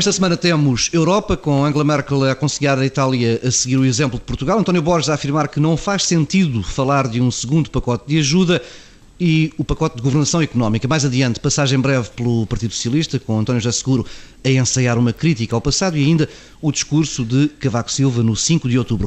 Esta semana temos Europa, com Angela Merkel a aconselhar a Itália a seguir o exemplo de Portugal, António Borges a afirmar que não faz sentido falar de um segundo pacote de ajuda e o pacote de governação económica. Mais adiante, passagem breve pelo Partido Socialista, com António José Seguro a ensaiar uma crítica ao passado e ainda o discurso de Cavaco Silva no 5 de outubro.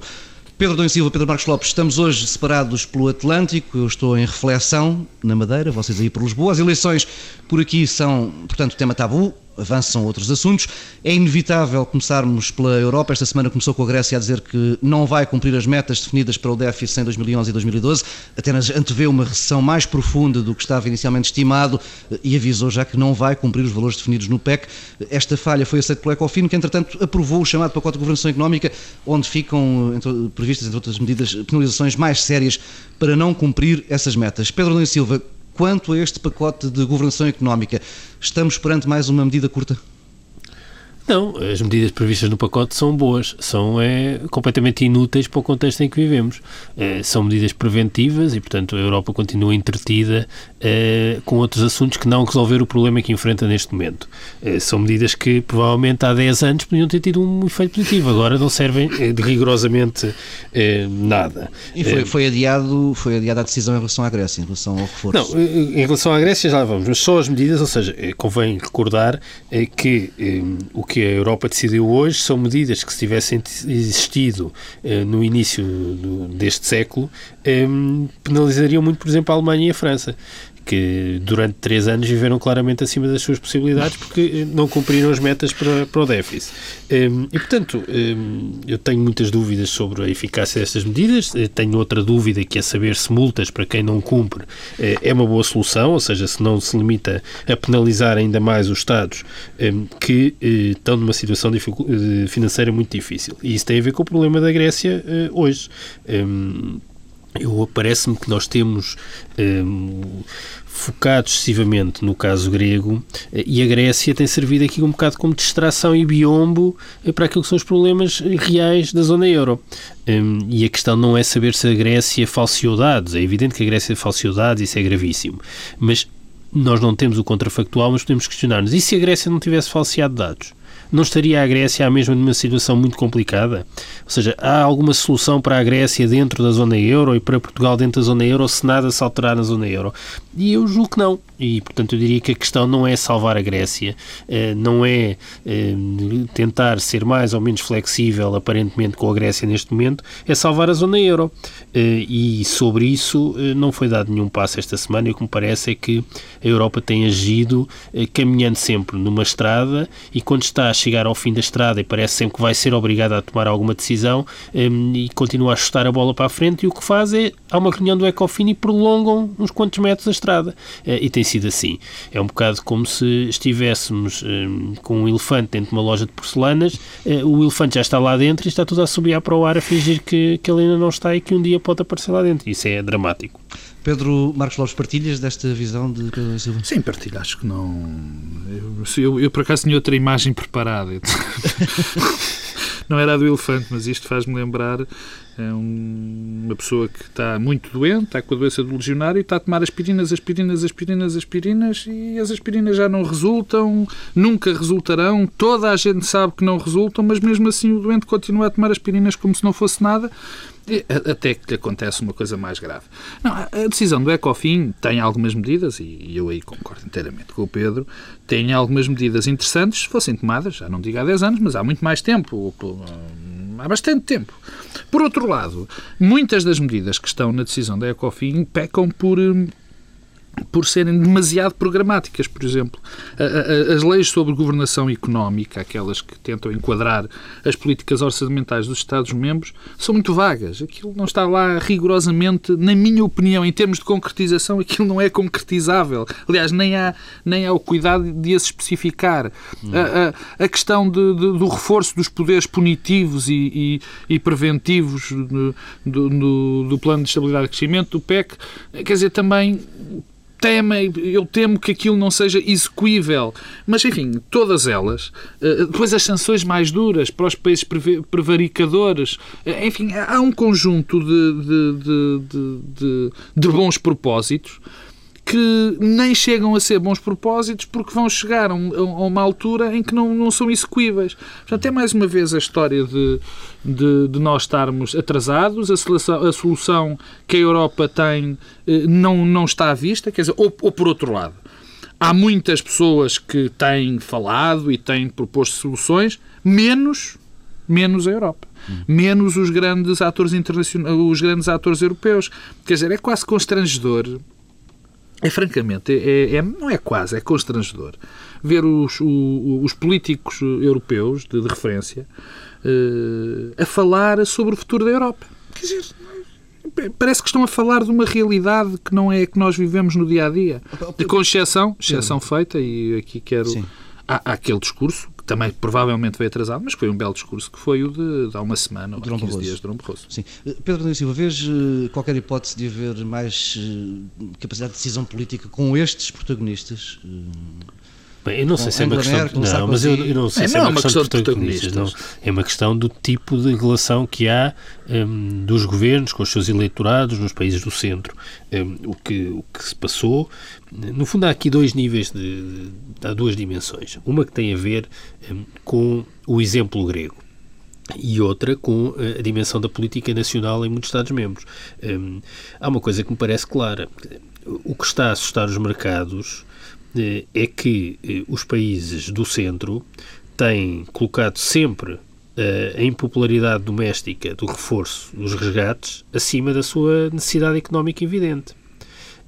Pedro Dom Silva, Pedro Marcos Lopes, estamos hoje separados pelo Atlântico, eu estou em reflexão na Madeira, vocês aí por Lisboa. As eleições por aqui são, portanto, tema tabu, avançam outros assuntos. É inevitável começarmos pela Europa. Esta semana começou com a Grécia a dizer que não vai cumprir as metas definidas para o déficit em 2011 e 2012. Atenas antevê uma recessão mais profunda do que estava inicialmente estimado e avisou já que não vai cumprir os valores definidos no PEC. Esta falha foi aceita pelo Ecofin, que entretanto aprovou o chamado pacote de governação económica, onde ficam entre, previstas, entre outras medidas, penalizações mais sérias para não cumprir essas metas. Pedro Nunes Silva, Quanto a este pacote de governação económica, estamos perante mais uma medida curta? Não, as medidas previstas no pacote são boas, são é, completamente inúteis para o contexto em que vivemos. É, são medidas preventivas e, portanto, a Europa continua entretida é, com outros assuntos que não resolver o problema que enfrenta neste momento. É, são medidas que, provavelmente, há 10 anos podiam ter tido um efeito positivo, agora não servem é, de rigorosamente é, nada. E foi, foi, adiado, foi adiada a decisão em relação à Grécia, em relação ao reforço? Não, em relação à Grécia já vamos, mas só as medidas, ou seja, convém recordar que o que que a Europa decidiu hoje são medidas que, se tivessem existido eh, no início do, deste século, eh, penalizariam muito, por exemplo, a Alemanha e a França que durante três anos viveram claramente acima das suas possibilidades porque eh, não cumpriram as metas para, para o déficit. Ehm, e, portanto, ehm, eu tenho muitas dúvidas sobre a eficácia destas medidas. Eh, tenho outra dúvida que é saber se multas para quem não cumpre eh, é uma boa solução, ou seja, se não se limita a penalizar ainda mais os Estados ehm, que estão numa situação financeira muito difícil. E isso tem a ver com o problema da Grécia hoje. Eu parece-me que nós temos um, focado excessivamente no caso grego eh, e a Grécia tem servido aqui um bocado como distração e biombo eh, para aquilo que são os problemas reais da zona euro. Um, e a questão não é saber se a Grécia falseou dados. É evidente que a Grécia falseou dados, isso é gravíssimo. Mas nós não temos o contrafactual, mas podemos questionar-nos. E se a Grécia não tivesse falseado dados? Não estaria a Grécia a mesma numa situação muito complicada? Ou seja, há alguma solução para a Grécia dentro da zona euro e para Portugal dentro da zona euro se nada se alterar na zona euro? E eu julgo que não. E, portanto, eu diria que a questão não é salvar a Grécia, eh, não é eh, tentar ser mais ou menos flexível, aparentemente, com a Grécia neste momento, é salvar a zona euro. Eh, e sobre isso não foi dado nenhum passo esta semana. E o que me parece é que a Europa tem agido caminhando sempre numa estrada e quando está a chegar ao fim da estrada e parece sempre que vai ser obrigada a tomar alguma decisão e continua a ajustar a bola para a frente e o que faz é, há uma reunião do Ecofin e prolongam uns quantos metros a estrada. E tem sido assim. É um bocado como se estivéssemos um, com um elefante dentro de uma loja de porcelanas, uh, o elefante já está lá dentro e está tudo a subir para o ar a fingir que, que ele ainda não está e que um dia pode aparecer lá dentro. Isso é dramático. Pedro Marcos Lopes, partilhas desta visão de Pedro Silva? Sim, partilho. Acho que não. Eu, eu, eu por acaso tinha outra imagem preparada. não era a do elefante, mas isto faz-me lembrar é um, uma pessoa que está muito doente, está com a doença do legionário está a tomar aspirinas, aspirinas, aspirinas, aspirinas e as aspirinas já não resultam, nunca resultarão, toda a gente sabe que não resultam, mas mesmo assim o doente continua a tomar aspirinas como se não fosse nada, até que lhe acontece uma coisa mais grave. Não, a decisão do ECOFIN tem algumas medidas, e eu aí concordo inteiramente com o Pedro, tem algumas medidas interessantes, se fossem tomadas, já não digo há 10 anos, mas há muito mais tempo, há bastante tempo. Por outro lado, muitas das medidas que estão na decisão da ECOFIN pecam por hum, por serem demasiado programáticas, por exemplo. As leis sobre governação económica, aquelas que tentam enquadrar as políticas orçamentais dos Estados-membros, são muito vagas. Aquilo não está lá rigorosamente, na minha opinião, em termos de concretização, aquilo não é concretizável. Aliás, nem há, nem há o cuidado de as especificar. Hum. A, a, a, questão de, de, do reforço dos poderes punitivos e, e, e preventivos do, do, do plano de estabilidade e crescimento, do PEC, quer dizer, também temem, eu temo que aquilo não seja execuível. Mas, enfim, todas elas. Eh, depois as sanções mais duras para os países prevaricadores. Eh, enfim, há um conjunto de, de, de, de, de bons propósitos que nem chegam a ser bons propósitos porque vão chegar a, um, uma altura em que não, não são execuíveis. Portanto, é mais uma vez a história de, de, de nós estarmos atrasados, a solução, a solução, que a Europa tem eh, não, não está à vista, quer dizer, ou, ou por outro lado. Há muitas pessoas que têm falado e têm proposto soluções, menos, menos a Europa menos os grandes atores internacionais, os grandes atores europeus. Quer dizer, é quase constrangedor é francamente, é, é, não é quase, é constrangedor ver os, os políticos europeus de, de referência uh, a falar sobre o futuro da Europa. Quer dizer, parece que estão a falar de uma realidade que não é que nós vivemos no dia a dia. Com exceção, exceção feita, e aqui quero. Há, há aquele discurso que também provavelmente veio atrasado, mas foi um belo discurso, que foi o de, de há uma semana, ou há 15 Barroso. dias, de Dom Barroso. Sim. Eh, Pedro da Silva, vês eh, qualquer hipótese de haver mais eh, capacidade de decisão política com estes protagonistas? Bem, eu não sei se é uma questão. Não, mas eu, eu, não sei é, se é, é uma, questão, questão de protagonistas. Não. É uma questão do tipo de relação que há um, dos governos com os seus eleitorados nos países do centro. Um, o, que, o que se passou. No fundo, há aqui dois níveis, de, de, há duas dimensões. Uma que tem a ver um, com o exemplo grego e outra com a dimensão da política nacional em muitos Estados-membros. Hum, há uma coisa que me parece clara. O que está a assustar os mercados eh, é que eh, os países do centro têm colocado sempre eh, a impopularidade doméstica do reforço dos resgates acima da sua necessidade económica evidente.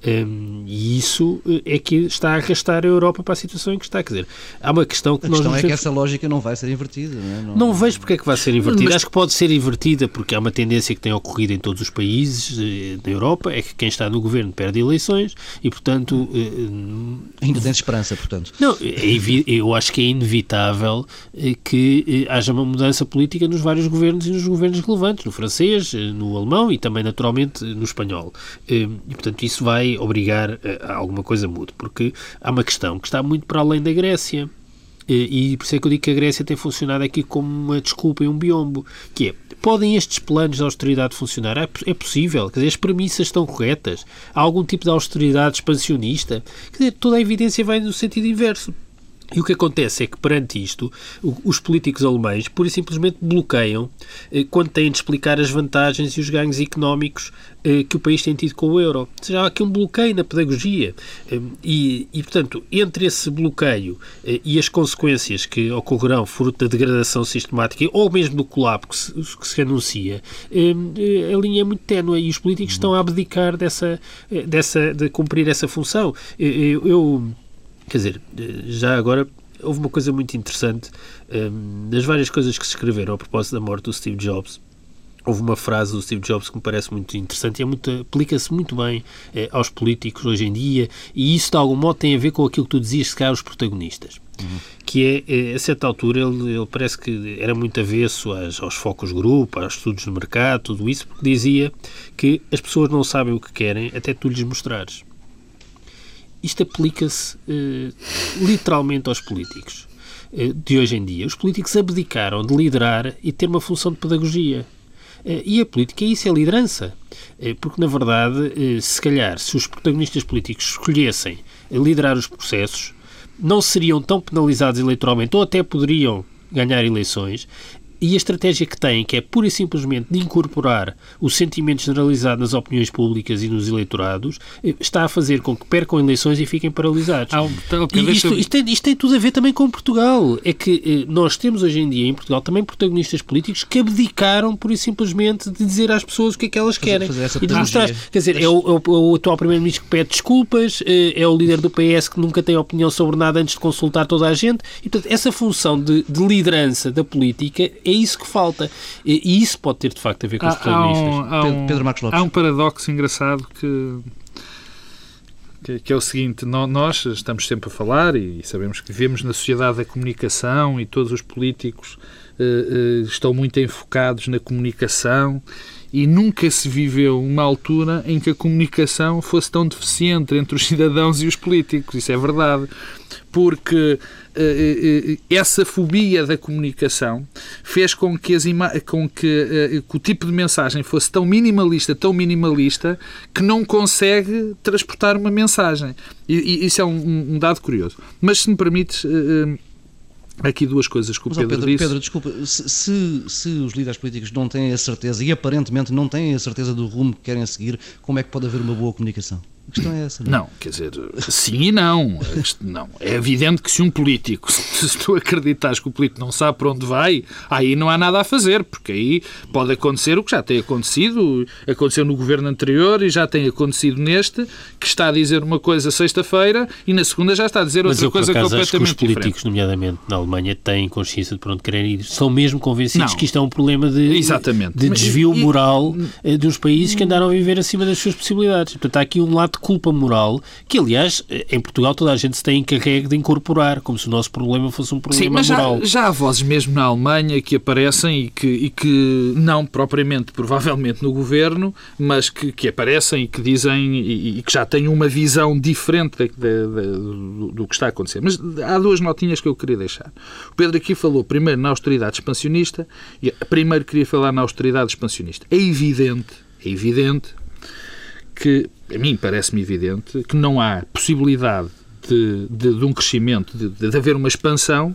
Um, e isso eh, é que está a arrastar a Europa para a situação em que está. Quer dizer, há uma questão que a nós. A questão é que essa lógica não vai ser invertida. Não, é? não... não vejo porque é que vai ser invertida. Mas... Acho que pode ser invertida porque há uma tendência que tem ocorrido em todos os países eh, da Europa: é que quem está no governo perde eleições e, portanto. Eh, Ainda tens esperança, portanto. Não, é, eu acho que é inevitável que haja uma mudança política nos vários governos e nos governos relevantes, no francês, no alemão e também, naturalmente, no espanhol. E, portanto, isso vai obrigar a alguma coisa mude, porque há uma questão que está muito para além da Grécia. E por isso é que eu digo que a Grécia tem funcionado aqui como uma desculpa e um biombo, que é, podem estes planos de austeridade funcionar? É, é possível? Quer dizer, as premissas estão corretas? Há algum tipo de austeridade expansionista? Quer dizer, toda a evidência vai no sentido inverso. E o que acontece é que, perante isto, os políticos alemães pura e simplesmente bloqueiam eh, quando têm de explicar as vantagens e os ganhos económicos eh, que o país tem tido com o euro. Ou seja, há aqui um bloqueio na pedagogia. Eh, e, e portanto, entre esse bloqueio e as consequências que ocorrerão fruto da degradação sistemática ou mesmo do colapso que se, que se anuncia, a linha é muito ténue e os políticos estão a abdicar dessa, dessa, de cumprir essa função. eu Quer dizer, já agora houve uma coisa muito interessante um, das várias coisas que se escreveram a propósito da morte do Steve Jobs. Houve uma frase do Steve Jobs que me parece muito interessante e é aplica-se muito bem eh, aos políticos hoje em dia e isso de algum modo tem a ver com aquilo que tu dizias, se calhar, os protagonistas. Uhum. Que é, eh, a certa altura, ele, ele, parece que era muito avesso às, aos focos grupo, aos estudos de mercado, tudo isso, porque dizia que as pessoas não sabem o que querem até tu lhes mostrares isto aplica-se eh, literalmente aos políticos eh, de hoje em dia. Os políticos abdicaram de liderar e ter uma função de pedagogia. Eh, e a política, isso é liderança. porque, na verdade, se calhar, se os protagonistas políticos escolhessem liderar os processos, não seriam tão penalizados eleitoralmente, ou até poderiam ganhar eleições, e a estratégia que têm, que é pura e simplesmente de incorporar o sentimento generalizado nas opiniões públicas e nos eleitorados, eh, está a fazer com que percam eleições e fiquem paralisados. Ah, okay, e isto, isto, tem, isto, tem, tudo a ver também com Portugal. É que eh, nós temos hoje em dia em Portugal também protagonistas políticos que abdicaram pura e simplesmente de dizer às pessoas o que é que elas querem. Fazer e de mostrar. Quer dizer, é o, é o, o atual Primeiro-Ministro que pede desculpas, eh, é o líder do PS que nunca tem opinião sobre nada antes de consultar toda a gente. E, portanto, essa função de, de liderança da política é isso que falta. E, isso pode ter, de facto, a ver com há, os protagonistas. Há um, Pedro Marcos Lopes. Há um paradoxo engraçado que, que, que, é o seguinte: nós estamos sempre a falar e sabemos que vivemos na sociedade da comunicação e todos os políticos estão muito enfocados na comunicação e nunca se viveu uma altura em que a comunicação fosse tão deficiente entre os cidadãos e os políticos. Isso é verdade. Porque uh, uh, essa fobia da comunicação fez com que, as com que, que, o tipo de mensagem fosse tão minimalista, tão minimalista, que não consegue transportar uma mensagem. E, e isso é um, um, dado curioso. Mas se me permites aqui duas coisas que o Pedro, Pedro disse. Pedro, desculpa, se, se, se, os líderes políticos não têm a certeza e aparentemente não têm a certeza do rumo que querem seguir, como é que pode haver uma boa comunicação? A questão é essa. Não, é? não quer dizer, sim e não. não. É evidente que se um político, se tu acreditas que o político não sabe para onde vai, aí não há nada a fazer, porque aí pode acontecer o que já tem acontecido, aconteceu no governo anterior e já tem acontecido neste, que está a dizer uma coisa sexta-feira e na segunda já está a dizer outra Mas eu, coisa acaso, completamente acho que os políticos, diferente. nomeadamente na Alemanha, têm consciência de para onde querem ir. São mesmo convencidos não. que isto é um problema de, Exatamente. de desvio e, moral e, eh, dos países que andaram a viver acima das suas possibilidades. Portanto, há aqui um lado de culpa moral que, aliás, em Portugal toda a gente se tem encarregue de incorporar, como se o nosso problema fosse um problema Sim, mas moral. Já, já há vozes mesmo na Alemanha que aparecem e que, e que não propriamente, provavelmente no governo, mas que, que aparecem e que dizem e, e que já têm uma visão diferente de, de, de, do, do, que está a acontecer. Mas há duas notinhas que eu queria deixar. O Pedro aqui falou primeiro na austeridade expansionista e primeiro queria falar na austeridade expansionista. É evidente, é evidente que, a mim parece-me evidente, que não há possibilidade de, de, de um crescimento, de, de haver uma expansão,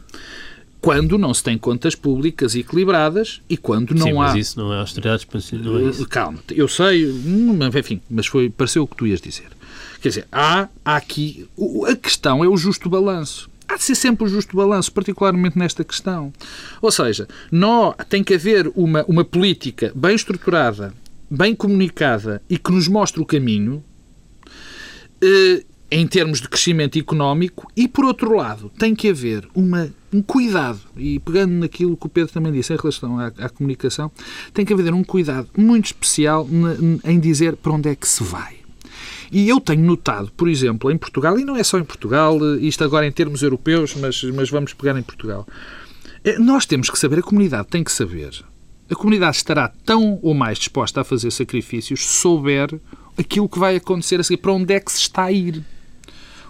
quando não se tem contas públicas equilibradas e quando não Sim, há. Mas isso não é austeridade expansionista. Não é isso. Calma, eu sei, hum, enfim, mas foi, pareceu o que tu ias dizer. Quer dizer, há, há aqui. A questão é o justo balanço. Há de ser sempre o justo balanço, particularmente nesta questão. Ou seja, não, tem que haver uma, uma política bem estruturada bem comunicada e que nos mostre o caminho eh, em termos de crescimento económico e, por outro lado, tem que haver uma, um cuidado, e pegando naquilo que o Pedro também disse em relação à, à comunicação, tem que haver um cuidado muito especial em dizer para onde é que se vai. E eu tenho notado, por exemplo, em Portugal, e não é só em Portugal, eh, isto agora em termos europeus, mas, mas vamos pegar em Portugal, eh, nós temos que saber, a comunidade tem que saber a comunidade estará tão ou mais disposta a fazer sacrifícios se souber aquilo que vai acontecer a seguir, para onde é que se está a ir.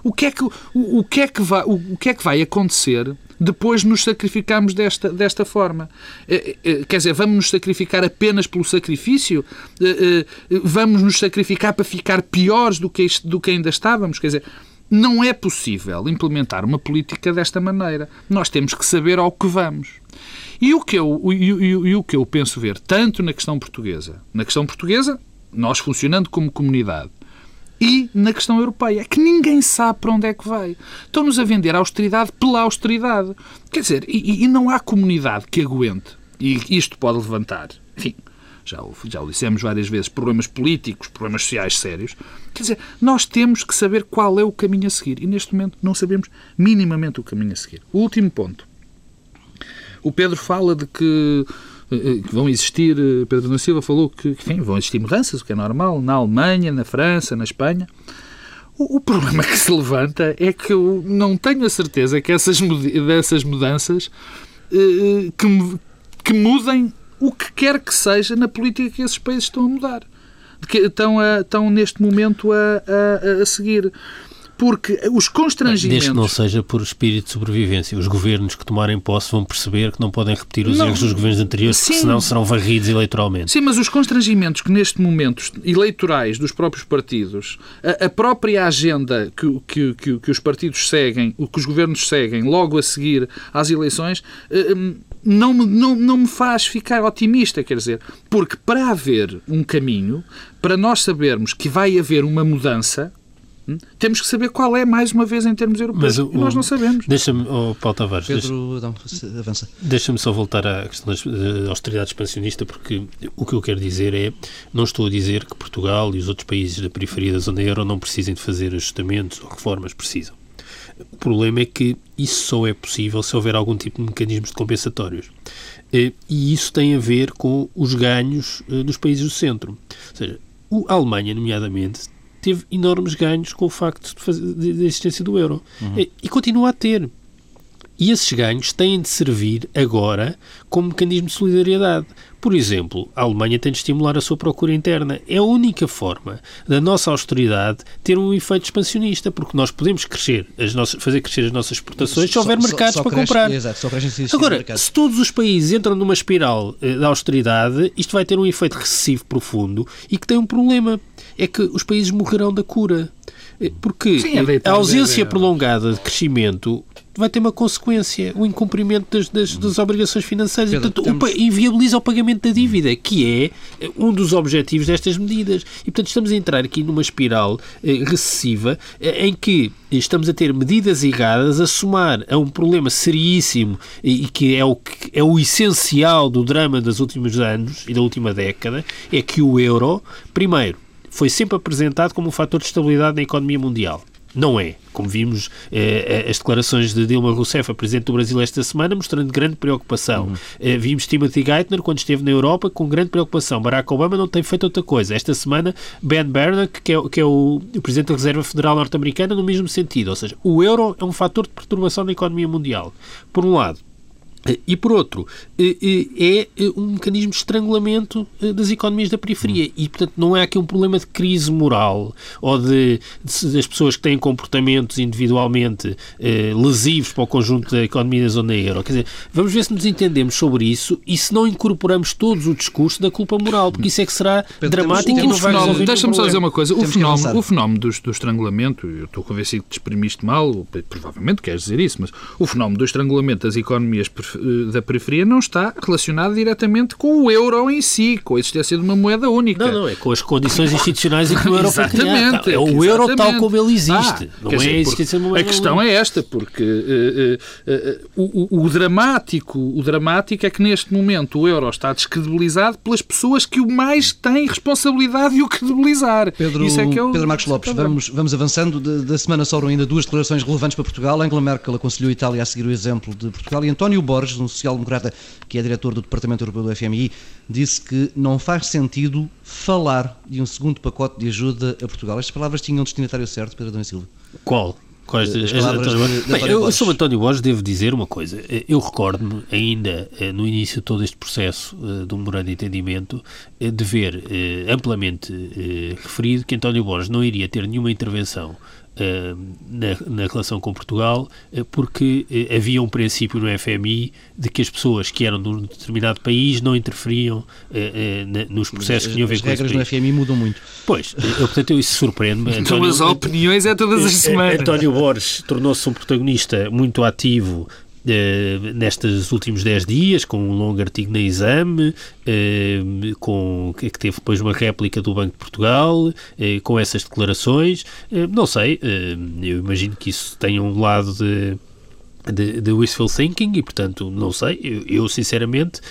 O que é que, o, o que, é que, vai, o, o que, é que vai acontecer depois de nos sacrificarmos desta, desta forma? Eh, eh, quer dizer, vamos nos sacrificar apenas pelo sacrifício? Eh, vamos nos sacrificar para ficar piores do que, do que ainda estávamos? Quer dizer, não é possível implementar uma política desta maneira. Nós temos que saber ao que vamos. E o que eu, e, e, e o que eu penso ver, tanto na questão portuguesa, na questão portuguesa, nós funcionando como comunidade, e na questão europeia, é que ninguém sabe para onde é que vai. Estão-nos a vender a austeridade pela austeridade. Quer dizer, e, e, não há comunidade que aguente. E isto pode levantar, enfim, já o, já o dissemos várias vezes, problemas políticos, problemas sociais sérios. Quer dizer, nós temos que saber qual é o caminho a seguir. E neste momento não sabemos minimamente o caminho a seguir. O último ponto. O Pedro fala de que eh, eh, vão existir, eh, Pedro da Silva falou que enfim, vão existir mudanças, o que é normal, na Alemanha, na França, na Espanha. O, o problema que se levanta é que eu não tenho a certeza que essas, dessas mudanças que, que mudem o que quer que seja na política que esses países estão a mudar. Que estão, a, estão neste momento a, a, a seguir porque os constrangimentos... Desde que não seja por espírito de sobrevivência. Os governos que tomarem posse vão perceber que não podem repetir os não, erros dos governos anteriores, sim, porque senão serão varridos eleitoralmente. Sim, mas os constrangimentos que neste momento eleitorais dos próprios partidos, a, a própria agenda que, que, que, que, os partidos seguem, o que os governos seguem logo a seguir às eleições, eh, hum, não, não, não me faz ficar otimista, quer dizer, porque para haver um caminho, para nós sabermos que vai haver uma mudança? Temos que saber qual é, mais uma vez, em termos europeus. O, e nós não sabemos. Deixa-me, oh, Paulo Tavares, Pedro, deixa, não, avança. Deixa-me só voltar à questão da austeridade expansionista, porque o que eu quero dizer é, não estou a dizer que Portugal e os outros países da periferia da zona euro não precisem de fazer ajustamentos ou reformas, precisam. O problema é que isso só é possível se houver algum tipo de mecanismos de compensatórios. Eh, e isso tem a ver com os ganhos eh, dos países do centro. Ou seja, a Alemanha, nomeadamente, teve enormes ganhos com o facto de existência do euro. Uhum. E, e, continua a ter. E esses ganhos têm de servir agora como mecanismo de solidariedade. Por exemplo, a Alemanha tem de estimular a sua procura interna. É a única forma da nossa austeridade ter um efeito expansionista, porque nós podemos crescer, as nossas, fazer crescer as nossas exportações se houver mercados só, só para cresce, comprar. Exato, só cresce Agora, se todos os países entram numa espiral eh, de austeridade, isto vai ter um efeito recessivo profundo e que tem um problema. É que os países morrerão da cura. Porque Sim, é a ausência bebê. prolongada de crescimento vai ter uma consequência, o incumprimento das, das, das obrigações financeiras. Pedro, portanto, inviabiliza o pagamento da dívida, que é eh, um dos objetivos destas medidas. E, portanto, estamos a entrar aqui numa espiral eh, recessiva eh, em que estamos a ter medidas erradas a somar a um problema seríssimo e, e que é o, que é o essencial do drama dos últimos anos e da última década, é que o euro, primeiro, foi sempre apresentado como um fator de estabilidade na economia mundial. Não é. Como vimos eh, as declarações de Dilma Rousseff, a Presidente do Brasil, esta semana, mostrando grande preocupação. Eh, vimos Timothy Geithner, quando esteve na Europa, com grande preocupação. Barack Obama não tem feito outra coisa. Esta semana, Ben Bernanke, que é, que é o, o Presidente da Reserva Federal Norte-Americana, no mesmo sentido. Ou seja, o euro é um fator de perturbação na economia mundial. Por um lado. Eh, E por outro, eh, eh, é um mecanismo de estrangulamento das economias da periferia. E, portanto, não é aqui um problema de crise moral ou de, de das pessoas que têm comportamentos individualmente eh, lesivos para o conjunto da economia da zona euro. Quer dizer, vamos ver se nos entendemos sobre isso e se não incorporamos todos o discurso da culpa moral, porque isso é que será Pedro, dramático temos- e O não vai fenómeno- resolver Deixa-me só dizer uma coisa. O Temos fenómeno, o fenómeno dos- do, estrangulamento, eu estou convencido que te exprimiste mal, provavelmente queres dizer isso, mas o fenómeno do estrangulamento das economias perif- eh, da periferia não está relacionado diretamente com o euro em si, com a existência de uma moeda única. Não, não, é com as condições institucionais em que o euro foi criado. Exatamente. É o euro tal exatamente. como ele existe. Ah, não é dizer, a existência de uma moeda A questão única. é esta, porque eh, eh, eh, o, o- o dramático, o dramático é que neste momento o euro está descredibilizado pelas pessoas que o mais têm responsabilidade de o credibilizar. Pedro, Isso é que é o- Pedro Marcos Lopes, vamos, vamos avançando. Da, da semana sobram ainda duas declarações relevantes para Portugal. Angela Merkel aconselhou a Itália a seguir o exemplo de Portugal e António Borges, um social-democrata que é diretor do Departamento Europeu do FMI, disse que não faz sentido falar de um segundo pacote de ajuda a Portugal. Estas palavras tinham um destinatário certo, Pedro Adão e Silva. Qual? Quais As as- palavras António de- Borges? Bem, António eu Borges. sobre António Borges devo dizer uma coisa. Eu recordo-me ainda eh, no início de todo este processo eh, do memorando de entendimento eh, de ver eh, amplamente eh, referido que António Borges não iria ter nenhuma intervenção eh, na, na relação com Portugal eh, porque eh, havia um princípio no FMI de que as pessoas que eram de um determinado país não interferiam eh, eh, nos processos que tinham a ver As com esse regras no. FMI mudam muito. Pois, eu, portanto, eu- isso surpreende-me. Então António- as opiniões é todas as eh, semanas. António Borges tornou-se um protagonista muito ativo eh, nestes últimos 10 dias, com um longo artigo na Exame, eh, com, que teve depois uma réplica do Banco de Portugal, eh, com essas declarações. Não sei, eu imagino que isso tenha um lado de, de, de wishful thinking e, portanto, não sei, eu, eu, sinceramente.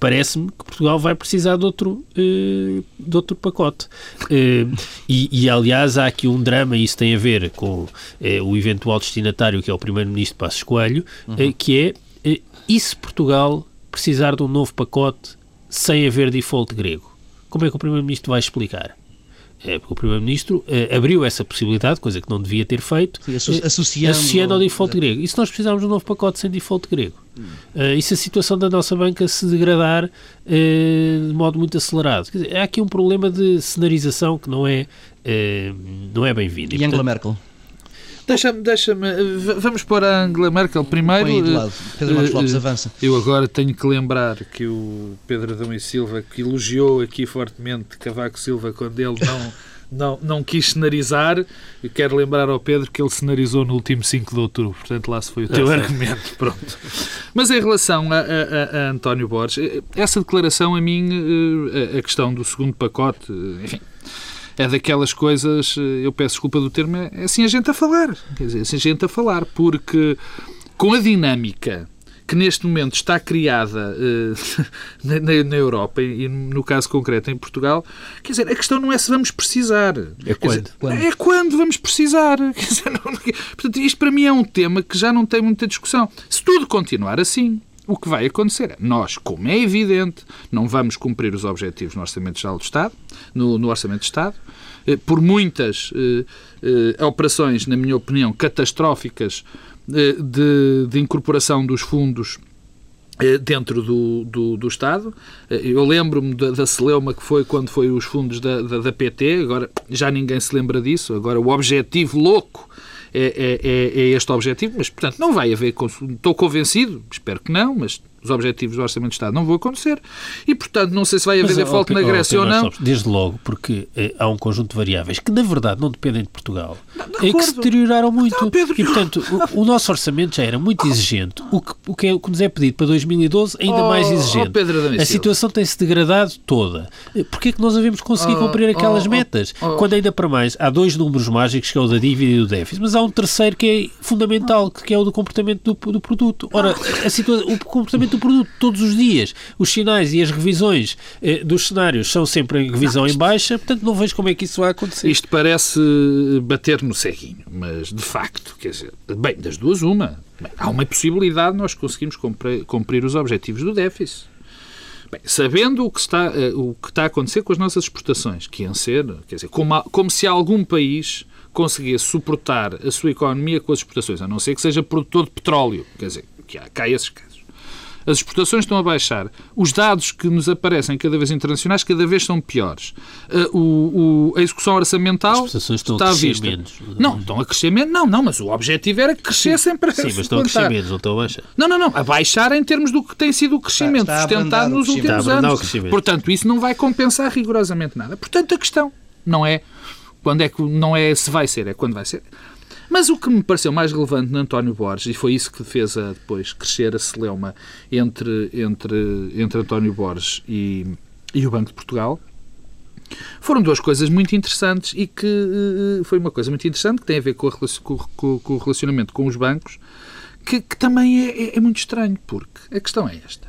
Parece-me que Portugal vai precisar de outro, eh, de outro pacote. Eh, e, e, aliás, há aqui um drama, e isso tem a ver com eh, o eventual destinatário, que é o Primeiro-Ministro Passos Coelho, eh, que é, e se Portugal precisar de um novo pacote sem haver default grego? Como é que o Primeiro-Ministro vai explicar? É, porque o Primeiro-Ministro eh, abriu essa possibilidade, coisa que não devia ter feito, Sim, eh, associando- associando ao default grego. E se nós precisarmos de um novo pacote sem default grego? Eh, e se a situação da nossa banca se degradar eh, de modo muito acelerado? Quer dizer, há aqui um problema de cenarização que não é, eh, não é bem-vindo. E Angela Merkel? Deixa-me, deixa-me. v- Vamos pôr a Angela Merkel primeiro. Põe aí de lado. Pedro Marcos Eh, Lopes, eh, avança. Eu agora tenho que lembrar que o Pedro Adão e Silva, que elogiou aqui fortemente Cavaco Silva quando ele não, não, não quis cenarizar, quero lembrar ao Pedro que ele cenarizou no último 5 de outubro, portanto lá se foi o teu sei. argumento. Pronto. Mas em relação a, a- a- António Borges, eh, essa declaração a mim, eh, a- questão do segundo pacote, eh, enfim, é daquelas coisas, eh, eu peço desculpa do termo, é assim a gente a falar. Quer dizer, é assim a gente a falar, porque com a dinâmica que neste momento está criada eh, na, na- Europa e no caso concreto em Portugal, quer dizer, a questão não é se vamos precisar. É quando? dizer, Quando? É quando vamos precisar. Dizer, não- portanto, isto para mim é um tema que já não tem muita discussão. Se tudo continuar assim, o que vai acontecer nós, como é evidente, não vamos cumprir os objetivos no Orçamento Geral do Estado, no, no Orçamento de Estado, eh, por muitas eh, eh, operações, na minha opinião, catastróficas de, de incorporação dos fundos dentro do, do, do, Estado. Eu lembro-me da, da celeuma que foi quando foi os fundos da, da, da, PT, agora já ninguém se lembra disso. Agora o objetivo louco é, é, é, é este objetivo, mas portanto não vai haver. Estou convencido, espero que não, mas os objetivos do Orçamento de Estado não vão acontecer e, portanto, não sei se vai haver default na Grécia ou não. Desde logo, porque eh, há um conjunto de variáveis que, na verdade, não dependem de Portugal, é que se deterioraram muito. E, portanto, o, nosso orçamento já era muito exigente. O que, o que, é, o que nos é pedido para 2012, ainda oh, mais exigente. Oh, Pedro a situação tem-se degradado toda. Porquê é que nós devemos conseguir oh, cumprir aquelas metas? Quando, ainda para mais, há dois números mágicos, que é o da dívida e do déficit, mas há um terceiro que é fundamental, que é o do comportamento do, do produto. Ora, a situa o comportamento do produto todos os dias. Os sinais e as revisões eh, dos cenários são sempre em revisão não, em baixa, portanto não vejo como é que isso vai acontecer. Isto parece bater no ceguinho, mas de facto, quer dizer, bem, das duas uma. Bem, há uma possibilidade de nós conseguirmos cumprir, cumprir os objetivos do déficit. Bem, sabendo o que, está, uh, o que está a acontecer com as nossas exportações, que iam ser, quer dizer, como, como se algum país conseguisse suportar a sua economia com as exportações, a não ser que seja produtor de petróleo, quer dizer, que há, cá esses casos. As exportações estão a baixar. Os dados que nos aparecem cada vez internacionais cada vez são piores. Uh, o, o, a execução orçamental As exportações estão está a crescer menos. Não, estão a crescer menos. Não, não, mas o objetivo era que crescessem para Sim, mas estão a crescer menos, não estão a baixar. Não, não, não. A baixar em termos do que tem sido o crescimento está, está sustentado nos últimos anos. Portanto, isso não vai compensar rigorosamente nada. Portanto, a questão não é quando é que não é se vai ser, é quando vai ser. Mas o que me pareceu mais relevante no António Borges, e foi isso que fez a, depois crescer a celeuma entre, entre, entre António Borges e, e o Banco de Portugal, foram duas coisas muito interessantes e que uh, foi uma coisa muito interessante que tem a ver com, a, com, com o relacionamento com os bancos, que, que também é, é, é, muito estranho, porque a questão é esta.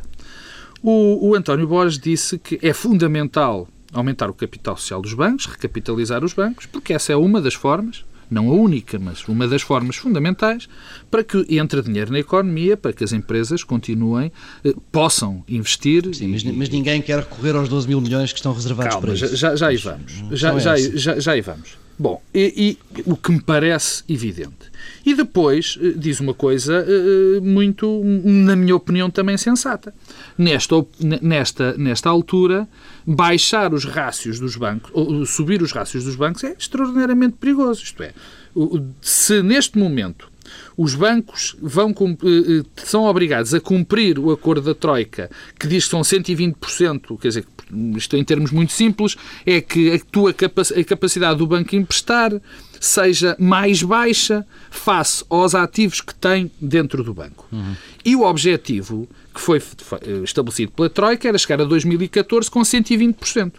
O, o António Borges disse que é fundamental aumentar o capital social dos bancos, recapitalizar os bancos, porque essa é uma das formas não a única, mas uma das formas fundamentais para que entre dinheiro na economia, para que as empresas continuem, eh, possam investir. Sim, mas, mas, ninguém quer recorrer aos 12 mil milhões que estão reservados Calma, para isso. Já, já aí vamos. Já, já, já, já aí vamos. Bom, e, e, o que me parece evidente. E depois eh, diz uma coisa eh, muito, na minha opinião, também sensata. Nesta, nesta, nesta altura, baixar os rácios dos bancos, ou subir os rácios dos bancos é extraordinariamente perigoso. Isto é, se neste momento os bancos vão, eh, eh, são obrigados a cumprir o acordo da Troika, que diz que são 120%, quer dizer, isto em termos muito simples, é que a tua capacidade do banco emprestar seja mais baixa face aos ativos que tem dentro do banco. Uhum. E o objetivo que foi estabelecido pela Troika era chegar a 2014 com 120%.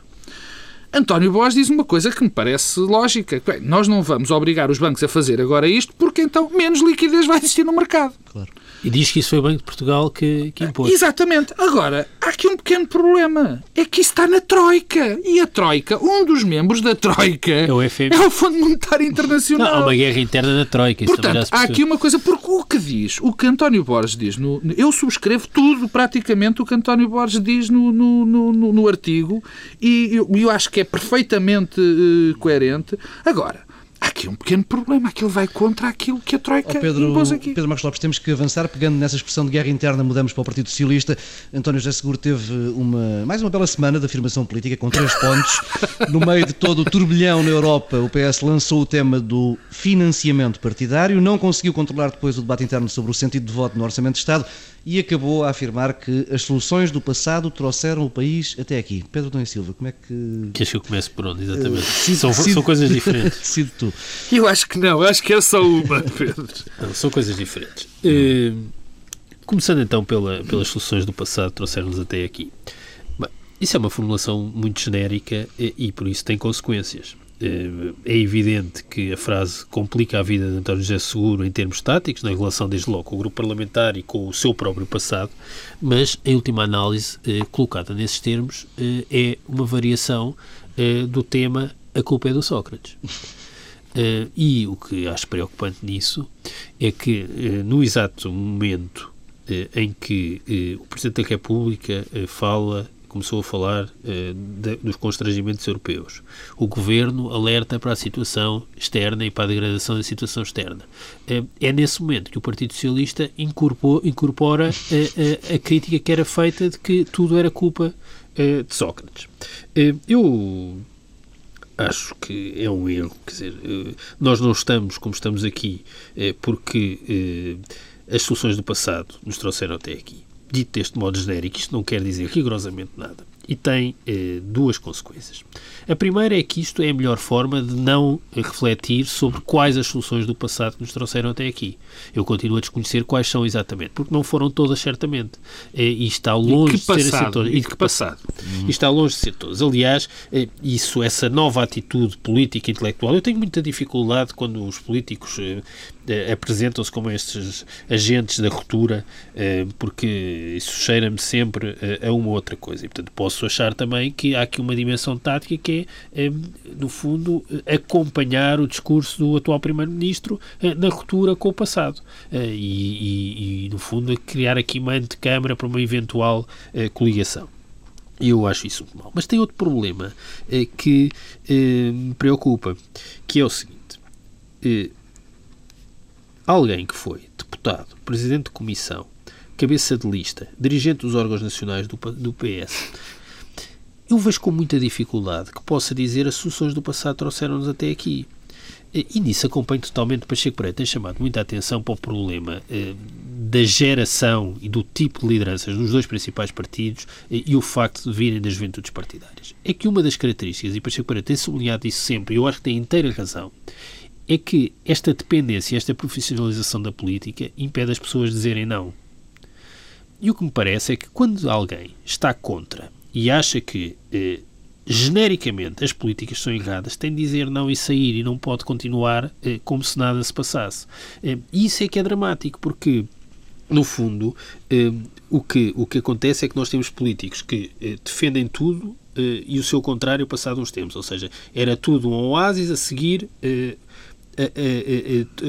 António Boas diz uma coisa que me parece lógica. Nós não vamos obrigar os bancos a fazer agora isto porque então menos liquidez vai existir no mercado. Claro. E diz que isso foi o Banco de Portugal que, que impôs. Exatamente. Agora, há aqui um pequeno problema. É que isso está na Troika. E a Troika, um dos membros da Troika é o, FMI. é o Fundo Monetário Internacional. Não, há uma guerra interna na Troika. Portanto, há aqui uma coisa, porque o que diz, o que António Borges diz, no, eu subscrevo tudo, praticamente, o que António Borges diz no, no, no, no artigo e eu, eu, acho que é perfeitamente uh, coerente. Agora, há aqui um pequeno problema. Aquilo vai contra aquilo que a Troika oh, Pedro, impôs aqui. Pedro Marcos Lopes, temos que avançar. Pegando nessa expressão de guerra interna, mudamos para o Partido Socialista. António José Seguro teve uma, mais uma bela semana de afirmação política, com três pontos. No meio de todo o turbilhão na Europa, o PS lançou o tema do financiamento partidário, não conseguiu controlar depois o debate interno sobre o sentido de voto no Orçamento de Estado e acabou a afirmar que as soluções do passado trouxeram o país até aqui. Pedro Dom Silva, como é que. Queres que eu comece por onde, exatamente? Uh, são, são coisas diferentes. Sido tu. Eu acho que não, acho que é só uma, Pedro. Não, são coisas diferentes. Uh, começando então pela, pelas soluções do passado trouxeram-nos até aqui. Bem, isso é uma formulação muito genérica e, e por isso tem consequências. Eh, é evidente que a frase complica a vida de António José Seguro em termos táticos, na relação desde logo com o grupo parlamentar e com o seu próprio passado, mas em última análise, eh, colocada nesses termos, eh, é uma variação do tema A culpa é do Sócrates. e o que acho preocupante nisso é que, no exato momento em que o Presidente da República fala começou a falar eh, de, dos constrangimentos europeus. O governo alerta para a situação externa e para a degradação da situação externa. Eh, é nesse momento que o Partido Socialista incorpora, incorpora a, a, a, crítica que era feita de que tudo era culpa de Sócrates. eu acho que é um erro. Quer dizer, nós não estamos como estamos aqui porque as soluções do passado nos trouxeram até aqui. Dito deste modo genérico, isto não quer dizer rigorosamente nada. E tem eh, duas consequências. A primeira é que isto é a melhor forma de não refletir sobre quais as soluções do passado que nos trouxeram até aqui. Eu continuo a desconhecer quais são exatamente, porque não foram todas certamente. Eh, e está longe de, de ser assim todas. E de que passado? E está longe de ser todas. Aliás, eh, isso, essa nova atitude política e intelectual, eu tenho muita dificuldade quando os políticos eh, eh, apresentam-se como estes agentes da ruptura, eh, porque isso cheira-me sempre a uma outra coisa. E, portanto, posso achar também que há aqui uma dimensão tática que é, no fundo, acompanhar o discurso do atual Primeiro-Ministro na ruptura com o passado. E, e, e, no fundo, criar aqui uma antecâmara para uma eventual coligação. Eu acho isso muito mal. Mas tem outro problema que me preocupa, que é o seguinte alguém que foi deputado, presidente de comissão, cabeça de lista, dirigente dos órgãos nacionais do, do PS, eu vejo com muita dificuldade que possa dizer as soluções do passado trouxeram-nos até aqui. E nisso acompanho totalmente Pacheco Pereira, tem chamado muita atenção para o problema eh, da geração e do tipo de lideranças nos dois principais partidos eh, e o facto de virem das juventudes partidárias. É que uma das características, e Pacheco Pereira tem sublinhado isso sempre, e eu acho que tem inteira razão, é que esta dependência, esta profissionalização da política impede as pessoas de dizerem não. E o que me parece é que quando alguém está contra e acha que eh, genericamente as políticas são erradas, tem de dizer não e sair e não pode continuar eh, como se nada se passasse. Eh, isso é que é dramático, porque no fundo, eh, o, que, o que acontece é que nós temos políticos que eh, defendem tudo eh, e o seu contrário passado uns tempos. Ou seja, era tudo um oásis a seguir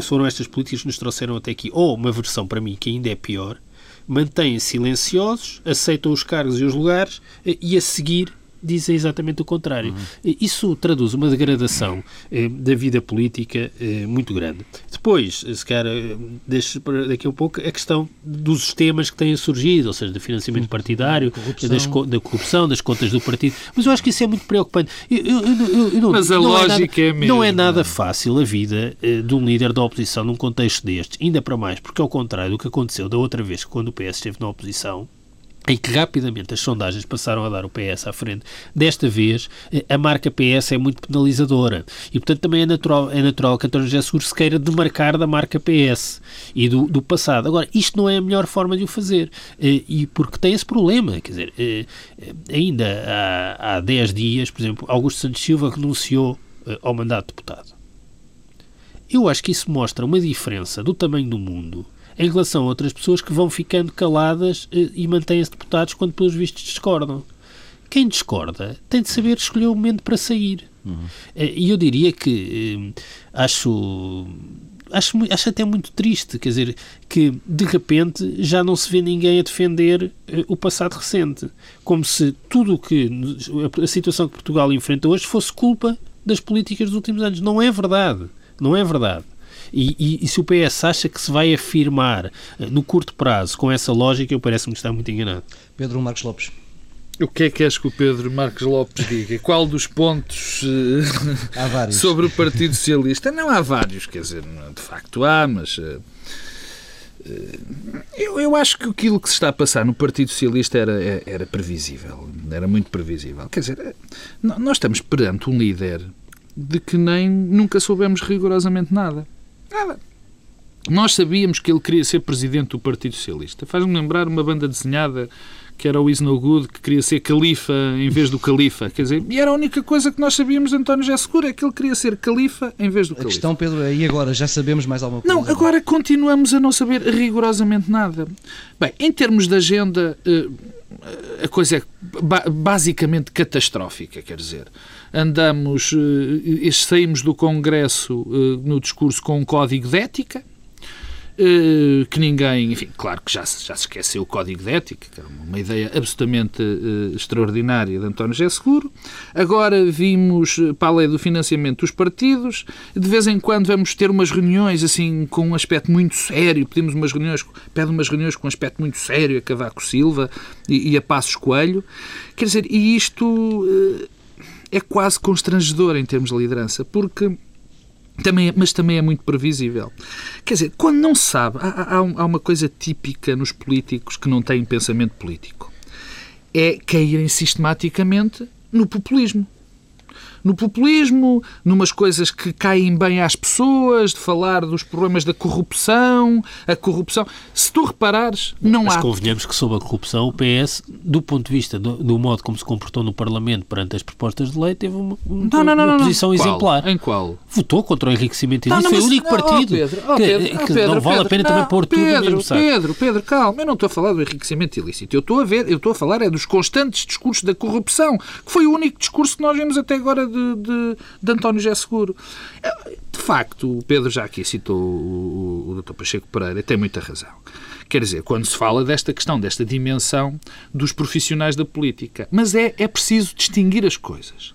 foram estas políticas que nos trouxeram até aqui. Ou uma versão, para mim, que ainda é pior, mantêm silenciosos, aceitam os cargos e os lugares e a seguir dizem exatamente o contrário. Uhum. Isso traduz uma degradação eh, da vida política eh, muito grande. Depois, se calhar, eh, deixo para daqui a um pouco a questão dos temas que têm surgido, ou seja, do financiamento partidário, corrupção. Das, da corrupção, das contas do partido. Mas eu acho que isso é muito preocupante. Eu, eu, eu, não, Mas a não lógica é, nada, é mesmo. Não é nada fácil a vida eh, de um líder da oposição num contexto destes, ainda para mais, porque ao contrário do que aconteceu da outra vez, quando o PS esteve na oposição, em que rapidamente as sondagens passaram a dar o PS à frente. Desta vez, eh, a marca PS é muito penalizadora e, portanto, também é natural, é natural que António José Seguro se queira demarcar da marca PS e do, do passado. Agora, isto não é a melhor forma de o fazer eh, e porque tem esse problema, quer dizer, eh, ainda há, há 10 dias, por exemplo, Augusto Santos Silva renunciou ao mandato de deputado. Eu acho que isso mostra uma diferença do tamanho do mundo em relação a outras pessoas que vão ficando caladas eh, e mantêm-se deputados quando, pelos vistos, discordam. Quem discorda tem de saber escolher o momento para sair. Uhum. E eu diria que eh, acho, acho, acho até muito triste, quer dizer, que de repente já não se vê ninguém a defender o passado recente. Como se tudo o que a situação que Portugal enfrenta hoje fosse culpa das políticas dos últimos anos. Não é verdade. Não é verdade. E, e, e, se o PS acha que se vai afirmar eh, no curto prazo com essa lógica, eu parece-me que está muito enganado. Pedro Marcos Lopes. O que é que és que o Pedro Marcos Lopes diga? Qual dos pontos uh, sobre o Partido Socialista? Não há vários, quer dizer, de facto há, mas uh, eu, eu, acho que aquilo que se está a passar no Partido Socialista era, era previsível, era muito previsível. Quer dizer, nós estamos perante um líder de que nem nunca soubemos rigorosamente nada. Nada. Nós sabíamos que ele queria ser presidente do Partido Socialista. Faz-me lembrar uma banda desenhada que era o Is No Good, que queria ser califa em vez do califa. Quer dizer, e era a única coisa que nós sabíamos de António José Segura, é que ele queria ser califa em vez do califa. A questão, Pedro, é e agora? Já sabemos mais alguma coisa? Não, agora continuamos a não saber rigorosamente nada. Bem, em termos de agenda, eh, a coisa é basicamente catastrófica, quer dizer. Andamos, eh, saímos do Congresso eh, no discurso com um código de ética, que ninguém, enfim, claro que já, já se esqueceu o código de ética, que era uma ideia absolutamente uh, extraordinária de António José Seguro. Agora vimos uh, para a lei do financiamento dos partidos. De vez em quando vamos ter umas reuniões assim com um aspecto muito sério. Pedimos umas reuniões, pede umas reuniões com um aspecto muito sério a Cavaco Silva e, e a Passos Coelho. Quer dizer, e isto é quase constrangedor em termos de liderança, porque também, é, mas também é muito previsível. Quer dizer, quando não se sabe, há, há, há uma coisa típica nos políticos que não têm pensamento político. É caírem sistematicamente no populismo no populismo, numas coisas que caem bem às pessoas, de falar dos problemas da corrupção, a corrupção. Se tu reparares, não Mas há. Mas convenhamos que sobre a corrupção, o PS, do ponto de vista do, do, modo como se comportou no Parlamento perante as propostas de lei, teve uma, uma, não, não, não, uma posição exemplar. Em qual? Votou contra o enriquecimento ilícito. Foi o único partido. Oh, Pedro, oh, Pedro, que, oh, Pedro, não vale a pena também pôr tudo no mesmo saco. Pedro, Pedro, calma. Eu não estou a falar do enriquecimento ilícito. Eu estou a ver, eu estou a falar é dos constantes discursos da corrupção, que foi o único discurso que nós vimos até agora de, de de António José Seguro. De facto, o Pedro já aqui citou o, o, o Dr. Pacheco Pereira tem muita razão. Quer dizer, quando se fala desta questão, desta dimensão dos profissionais da política. Mas é, é preciso distinguir as coisas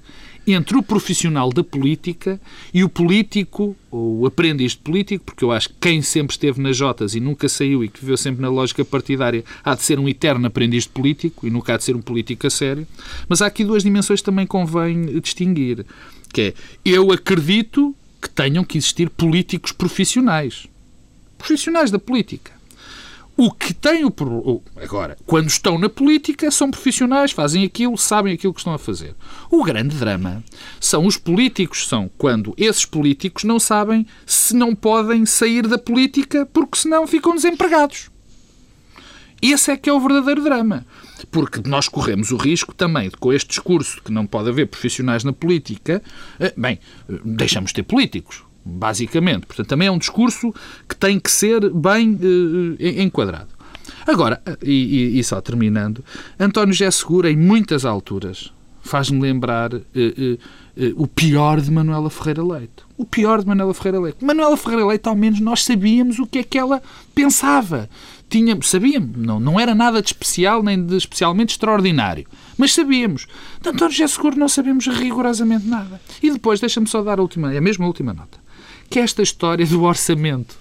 entre o profissional da política e o político, ou o aprendiz de político, porque eu acho que quem sempre esteve nas Jotas e nunca saiu e que viveu sempre na lógica partidária há de ser um eterno aprendiz de político e nunca há de ser um político a sério. Mas há aqui duas dimensões que também convém distinguir que é eu acredito que tenham que existir políticos profissionais. Profissionais da política. O que tem o. Agora, quando estão na política, são profissionais, fazem aquilo, sabem aquilo que estão a fazer. O grande drama são os políticos, são quando esses políticos não sabem se não podem sair da política porque senão ficam desempregados. Esse é que é o verdadeiro drama. Porque nós corremos o risco também, com este discurso que não pode haver profissionais na política, eh, bem, eh, deixamos de ter políticos, basicamente. Portanto, também é um discurso que tem que ser bem uh, enquadrado. Agora, e, e, só terminando, António José Segura, em muitas alturas, faz-me lembrar uh, uh, o pior de Manuela Ferreira Leite. O pior de Manuela Ferreira Leite. Manuela Ferreira Leite, ao menos, nós sabíamos o que é que ela pensava tínhamos, sabíamos, não, não era nada de especial nem de especialmente extraordinário, mas sabíamos. De António José Seguro não sabemos rigorosamente nada. E depois, deixa-me só dar a última, é a mesma última nota, que é esta história do orçamento.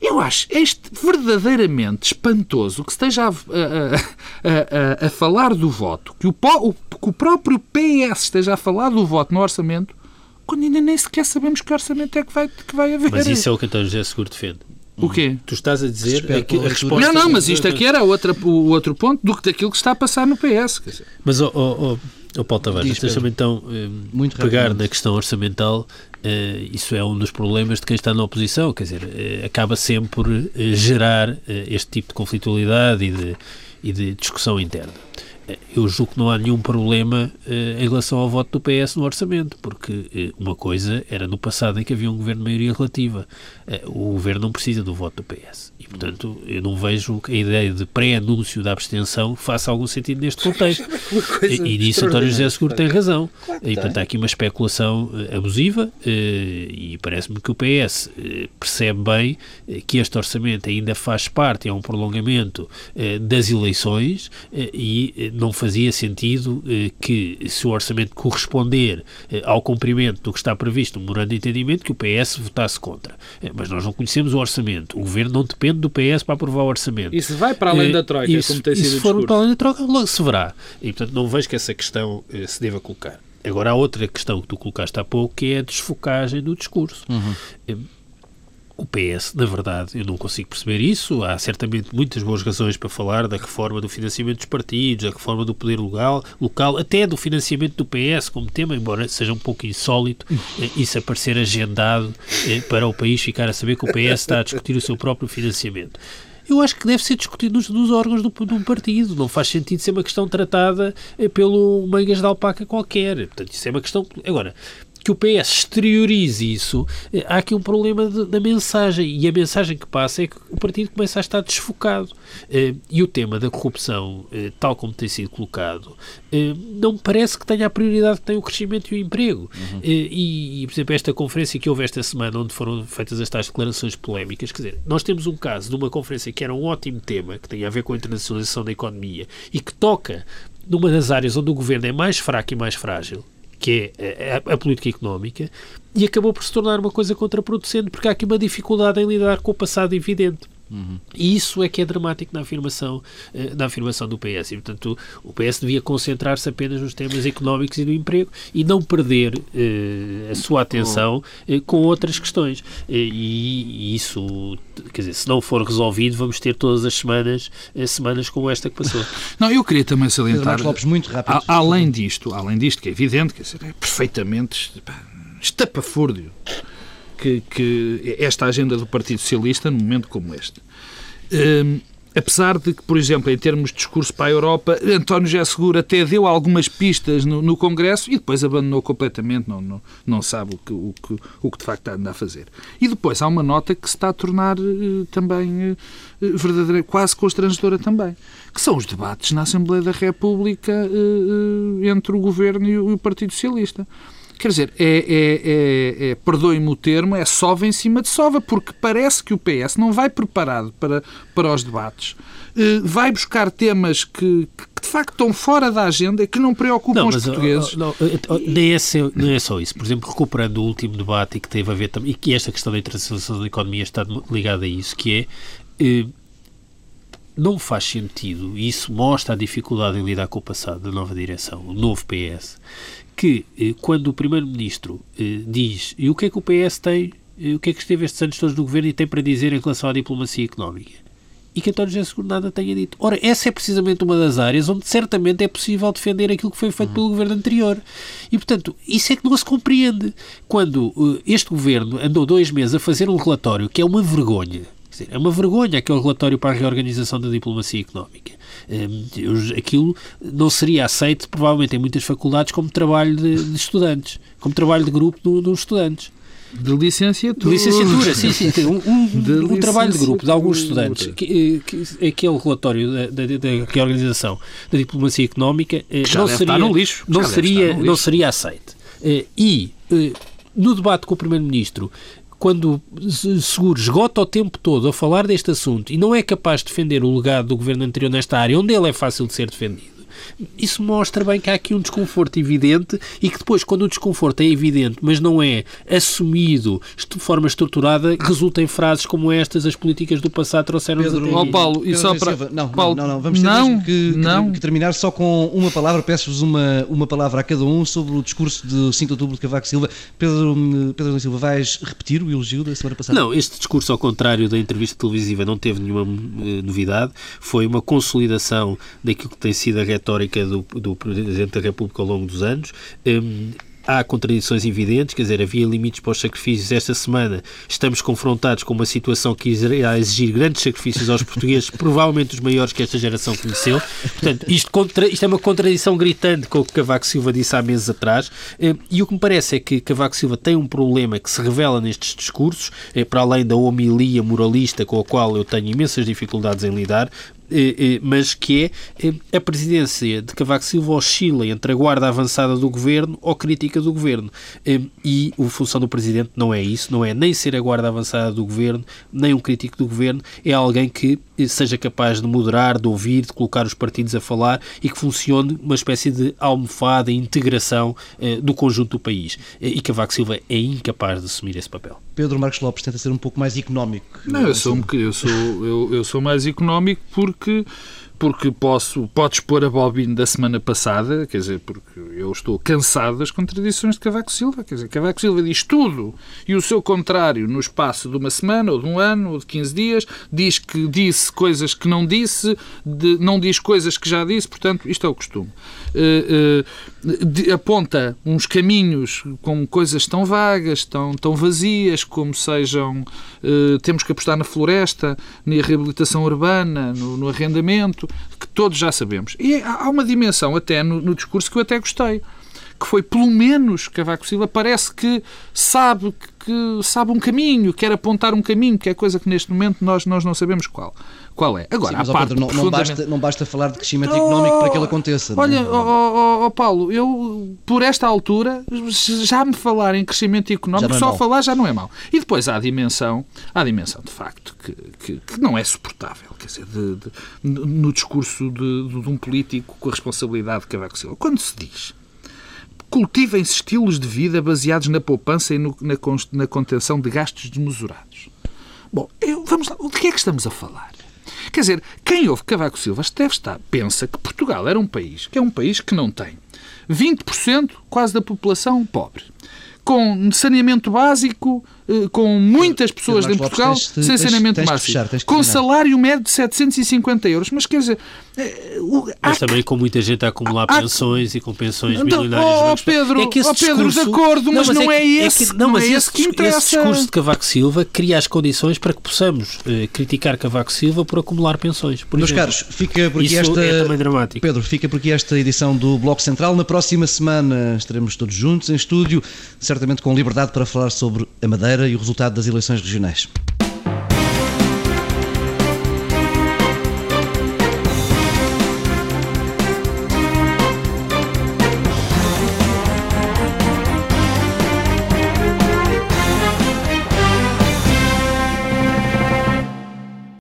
Eu acho este verdadeiramente espantoso que esteja a, a, a, a falar do voto, que o, o, que o próprio PS esteja a falar do voto no orçamento, quando ainda nem sequer sabemos que orçamento é que vai, que vai haver. Mas isso é o que António José Seguro defende. O quê? Tu estás a dizer é que a resposta... Não, não, mas isto aqui era outra, o outro ponto do que daquilo que está a passar no PS. Mas, oh, oh, oh, Paulo Tavares, deixa-me então eh, Muito pegar na questão orçamental. Eh, isso é um dos problemas de quem está na oposição, quer dizer, eh, acaba sempre por eh, gerar este tipo de conflitualidade e de, e de discussão interna eu julgo que não há nenhum problema em relação ao voto do PS no orçamento, porque uma coisa era no passado em que havia um governo de maioria relativa. O governo não precisa do voto do PS. E, portanto, eu não vejo que a ideia de pré-anúncio da abstenção faça algum sentido neste contexto. e, e nisso António José Seguro tem razão. Claro e, portanto, há aqui uma especulação abusiva e parece-me que o PS percebe bem que este orçamento ainda faz parte, é um prolongamento das eleições e não fazia sentido eh, que, se o orçamento corresponder eh, ao cumprimento do que está previsto no memorando de entendimento, que o PS votasse contra. Eh, mas nós não conhecemos o orçamento. O governo não depende do PS para aprovar o orçamento. Isso vai para além da Troika, isso, como tem sido se for para além da Troika, logo se verá. E, portanto, não vejo que essa questão se deva colocar. Agora, há outra questão que tu colocaste há pouco, que é a desfocagem do discurso. Uhum o PS, na verdade, eu não consigo perceber isso. Há certamente muitas boas razões para falar da reforma do financiamento dos partidos, da reforma do poder local, local até do financiamento do PS como tema, embora seja um pouco insólito eh, isso aparecer agendado eh, para o país ficar a saber que o PS está a discutir o seu próprio financiamento eu acho que deve ser discutido nos, nos órgãos do, um partido. Não faz sentido ser uma questão tratada eh, pelo mangas de alpaca qualquer. Portanto, isso é uma questão. Agora, que o PS exteriorize isso, eh, há aqui um problema de, da mensagem. E a mensagem que passa é que o partido começa a estar desfocado. Eh, e o tema da corrupção, eh, tal como tem sido colocado, não me parece que tenha a prioridade que tem o crescimento e o emprego. Uhum. E, e, por exemplo, esta conferência que houve esta semana, onde foram feitas as tais declarações polémicas, quer dizer, nós temos um caso de uma conferência que era um ótimo tema, que tem a ver com a internacionalização da economia e que toca numa das áreas onde o governo é mais fraco e mais frágil, que é a, a, política económica, e acabou por se tornar uma coisa contraproducente, porque há aqui uma dificuldade em lidar com o passado evidente. Uhum. E isso é que é dramático na afirmação, eh, na afirmação do PS. E, portanto, o PS devia concentrar-se apenas nos temas económicos e do emprego e não perder eh, a sua atenção eh, com outras questões. E, e, isso, quer dizer, se não for resolvido, vamos ter todas as semanas semanas como esta que passou. Não, eu queria também salientar. Lopes, muito rápido. A, além disto, além disto, que é evidente, quer dizer, é perfeitamente estapafúrdio que, que esta agenda do Partido Socialista num momento como este. Um, apesar de que, por exemplo, em termos de discurso para a Europa, António José Seguro até deu algumas pistas no, no Congresso e depois abandonou completamente, não, não, não sabe o que, o, que, o que de facto anda a fazer. E depois há uma nota que se está a tornar uh, também uh, verdadeira, quase constrangedora também, que são os debates na Assembleia da República uh, entre o Governo e o, e o Partido Socialista. Quer dizer, é, é, é, é perdoe-me o termo, é sova em cima de sova, porque parece que o PS não vai preparado para, para os debates, uh, vai buscar temas que, que, de facto estão fora da agenda e que não preocupam não, os portugueses. Não, não, nem, é só, não é só isso. Por exemplo, recuperando o último debate e que teve a ver também, e que esta questão da internacionalização da economia está ligada a isso, que é. Não faz sentido, e isso mostra a dificuldade em lidar com o passado da nova direção, o novo PS, que eh, quando o Primeiro-Ministro eh, diz e o que é que o PS tem, eh, o que é que esteve estes anos todos no governo e tem para dizer em relação à diplomacia económica? E que António José Seguro nada tenha dito. Ora, essa é precisamente uma das áreas onde certamente é possível defender aquilo que foi feito pelo governo anterior. E, portanto, isso é que não se compreende. Quando uh, este governo andou dois meses a fazer um relatório que é uma vergonha, dizer, é uma vergonha aquele relatório para a reorganização da diplomacia económica. Um, aquilo não seria aceito, provavelmente, em muitas faculdades, como trabalho de, de estudantes, como trabalho de grupo dos do estudantes. De licenciatura. De licenciatura, sim, sim. Um, um, um trabalho de grupo de alguns estudantes. Que, que, aquele relatório da, da, da, reorganização da diplomacia económica eh, não seria, no lixo. Não, seria, não seria aceito. Eh, e eh, no debate com o Primeiro-Ministro, quando Seguro esgota o tempo todo a falar deste assunto e não é capaz de defender o legado do governo anterior nesta área, onde ele é fácil de ser defendido, isso mostra bem que há aqui um desconforto evidente e que depois, quando o desconforto é evidente, mas não é assumido de forma estruturada, resulta em frases como estas: as políticas do passado trouxeram-nos até oh, Paulo, e só para. Não, Paulo, não, não, vamos ter não, que, não. que, terminar só com uma palavra. Peço-vos uma, uma palavra a cada um sobre o discurso de 5 de outubro de Cavaco Silva. Pedro, Pedro Silva, vais repetir o elogio da semana passada? Não, este discurso, ao contrário da entrevista televisiva, não teve nenhuma uh, novidade. Foi uma consolidação daquilo que tem sido a retórica retórica do, do Presidente da República ao longo dos anos. Um, há contradições evidentes, quer dizer, havia limites para os sacrifícios. Esta semana estamos confrontados com uma situação que irá exigir grandes sacrifícios aos portugueses, provavelmente os maiores que esta geração conheceu. Portanto, isto, contra, isto é uma contradição gritante com o que Cavaco Silva disse há meses atrás. Eh, e o que me parece é que Cavaco Silva tem um problema que se revela nestes discursos, eh, para além da homilia moralista com a qual eu tenho imensas dificuldades em lidar, mas que é eh, a presidência de Cavaco Silva oscila entre a guarda avançada do governo ou crítica do governo. E a função do presidente não é isso, não é nem ser a guarda avançada do governo, nem um crítico do governo, é alguém que seja capaz de moderar, de ouvir, de colocar os partidos a falar e que funcione uma espécie de almofada, integração do conjunto do país. E Cavaco Silva é incapaz de assumir esse papel. Pedro Marcos Lopes tenta ser um pouco mais económico. Não, eu sou, eu sou, eu, eu sou mais económico porque porque posso, podes pôr a bobina da semana passada, quer dizer, porque eu estou cansado das contradições de Cavaco Silva, quer dizer, Cavaco Silva diz tudo e o seu contrário no espaço de uma semana, ou de um ano, ou de 15 dias, diz que disse coisas que não disse, de, não diz coisas que já disse, portanto, isto é o costume. Uh, uh, de, aponta uns caminhos com coisas tão vagas, tão, tão vazias, como sejam, uh, temos que apostar na floresta, na reabilitação urbana, no, no arrendamento, que todos já sabemos. E há uma dimensão até no, no discurso que eu até gostei que foi pelo menos Cavaco Silva, parece que sabe que sabe um caminho, quer apontar um caminho, que é coisa que neste momento nós, nós não sabemos qual, qual é. Agora, Sim, a parte Pedro, não, não, basta, não basta falar de crescimento oh, económico para que ele aconteça. É? Olha, oh, oh, oh, Paulo, eu por esta altura já me falar em crescimento económico, é só mal. falar já não é mau. E depois há a dimensão, há a dimensão de facto que, que, que não é suportável, quer dizer, de, de, no discurso de, de, um político com a responsabilidade de Cavaco Silva. Quando se diz cultivem-se estilos de vida baseados na poupança e no, na, na, contenção de gastos desmesurados. Bom, eu, vamos lá, de que é que estamos a falar? Quer dizer, quem ouve Cavaco Silva deve estar, pensa que Portugal era um país, que é um país que não tem 20% quase da população pobre, com saneamento básico, com muitas pessoas em Portugal tens, tens, sem saneamento básico, com salário médio de 750 euros. Mas quer dizer. Eh, mas também com muita gente a acumular há, pensões e com pensões então, milionárias. Oh, Pedro, é que esse oh, Pedro discurso, de acordo, mas não, mas não é, é, esse, é que, não, mas é esse, que interessa. Esse discurso de Cavaco Silva cria as condições para que possamos eh, criticar Cavaco Silva por acumular pensões. Por Meus caros, fica por aqui esta. É também dramático. Pedro, fica por aqui esta edição do Bloco Central. Na próxima semana estaremos todos juntos em estúdio, certamente com liberdade para falar sobre a Madeira e o resultado das eleições regionais.